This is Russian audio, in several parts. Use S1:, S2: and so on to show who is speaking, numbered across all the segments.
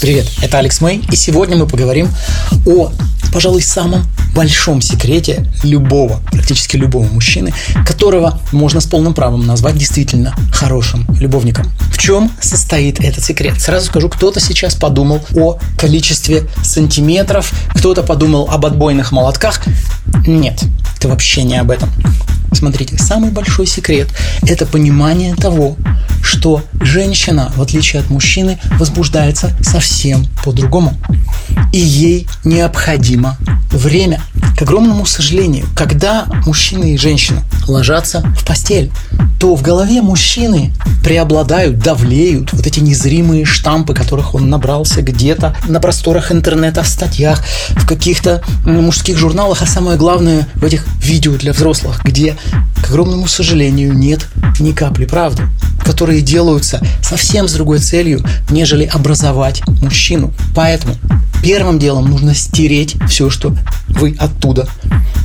S1: Привет, это Алекс Мэй, и сегодня мы поговорим о, пожалуй, самом большом секрете любого, практически любого мужчины, которого можно с полным правом назвать действительно хорошим любовником. В чем состоит этот секрет? Сразу скажу, кто-то сейчас подумал о количестве сантиметров, кто-то подумал об отбойных молотках. Нет, это вообще не об этом. Смотрите, самый большой секрет – это понимание того, что женщина, в отличие от мужчины, возбуждается совсем по-другому. И ей необходимо время. К огромному сожалению, когда мужчина и женщина ложатся в постель, то в голове мужчины преобладают, давлеют вот эти незримые штампы, которых он набрался где-то на просторах интернета, в статьях, в каких-то мужских журналах, а самое главное в этих видео для взрослых, где, к огромному сожалению, нет ни капли правды, которые делаются совсем с другой целью, нежели образовать мужчину. Поэтому первым делом нужно стереть все, что вы оттуда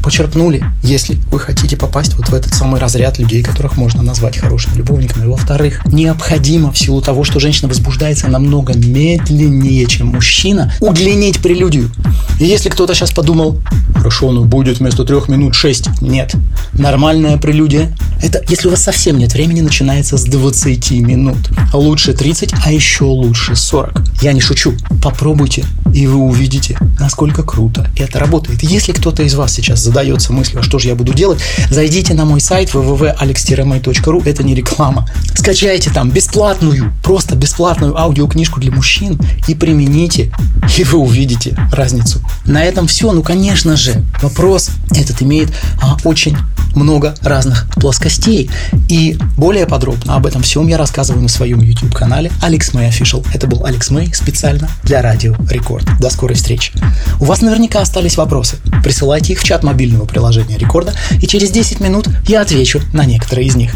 S1: почерпнули, если вы хотите попасть вот в этот самый разряд людей, которых можно назвать хорошими любовниками. Во-вторых, необходимо в силу того, что женщина возбуждается намного медленнее, чем мужчина, удлинить прелюдию. И если кто-то сейчас подумал, хорошо, ну будет вместо трех минут шесть. Нет. Нормальная прелюдия – это если у вас совсем нет времени, начинается с 20 минут. Лучше 30, а еще лучше 40. Я не шучу. Попробуйте, и вы увидите, насколько круто это работает. Если кто-то из вас сейчас задается мыслью, а что же я буду делать, зайдите на мой сайт www.alex-may.ru, это не реклама. Скачайте там бесплатную, просто бесплатную аудиокнижку для мужчин и примените, и вы увидите разницу. На этом все. Ну, конечно же, вопрос этот имеет а, очень много разных плоскостей. И более подробно об этом всем я рассказываю на своем YouTube-канале Alex May Official. Это был Алекс Мэй специально для Радио Рекорд. До скорой встречи. У вас наверняка остались вопросы. Присылайте их в чат мобильного приложения Рекорда, и через 10 минут я отвечу на некоторые из них.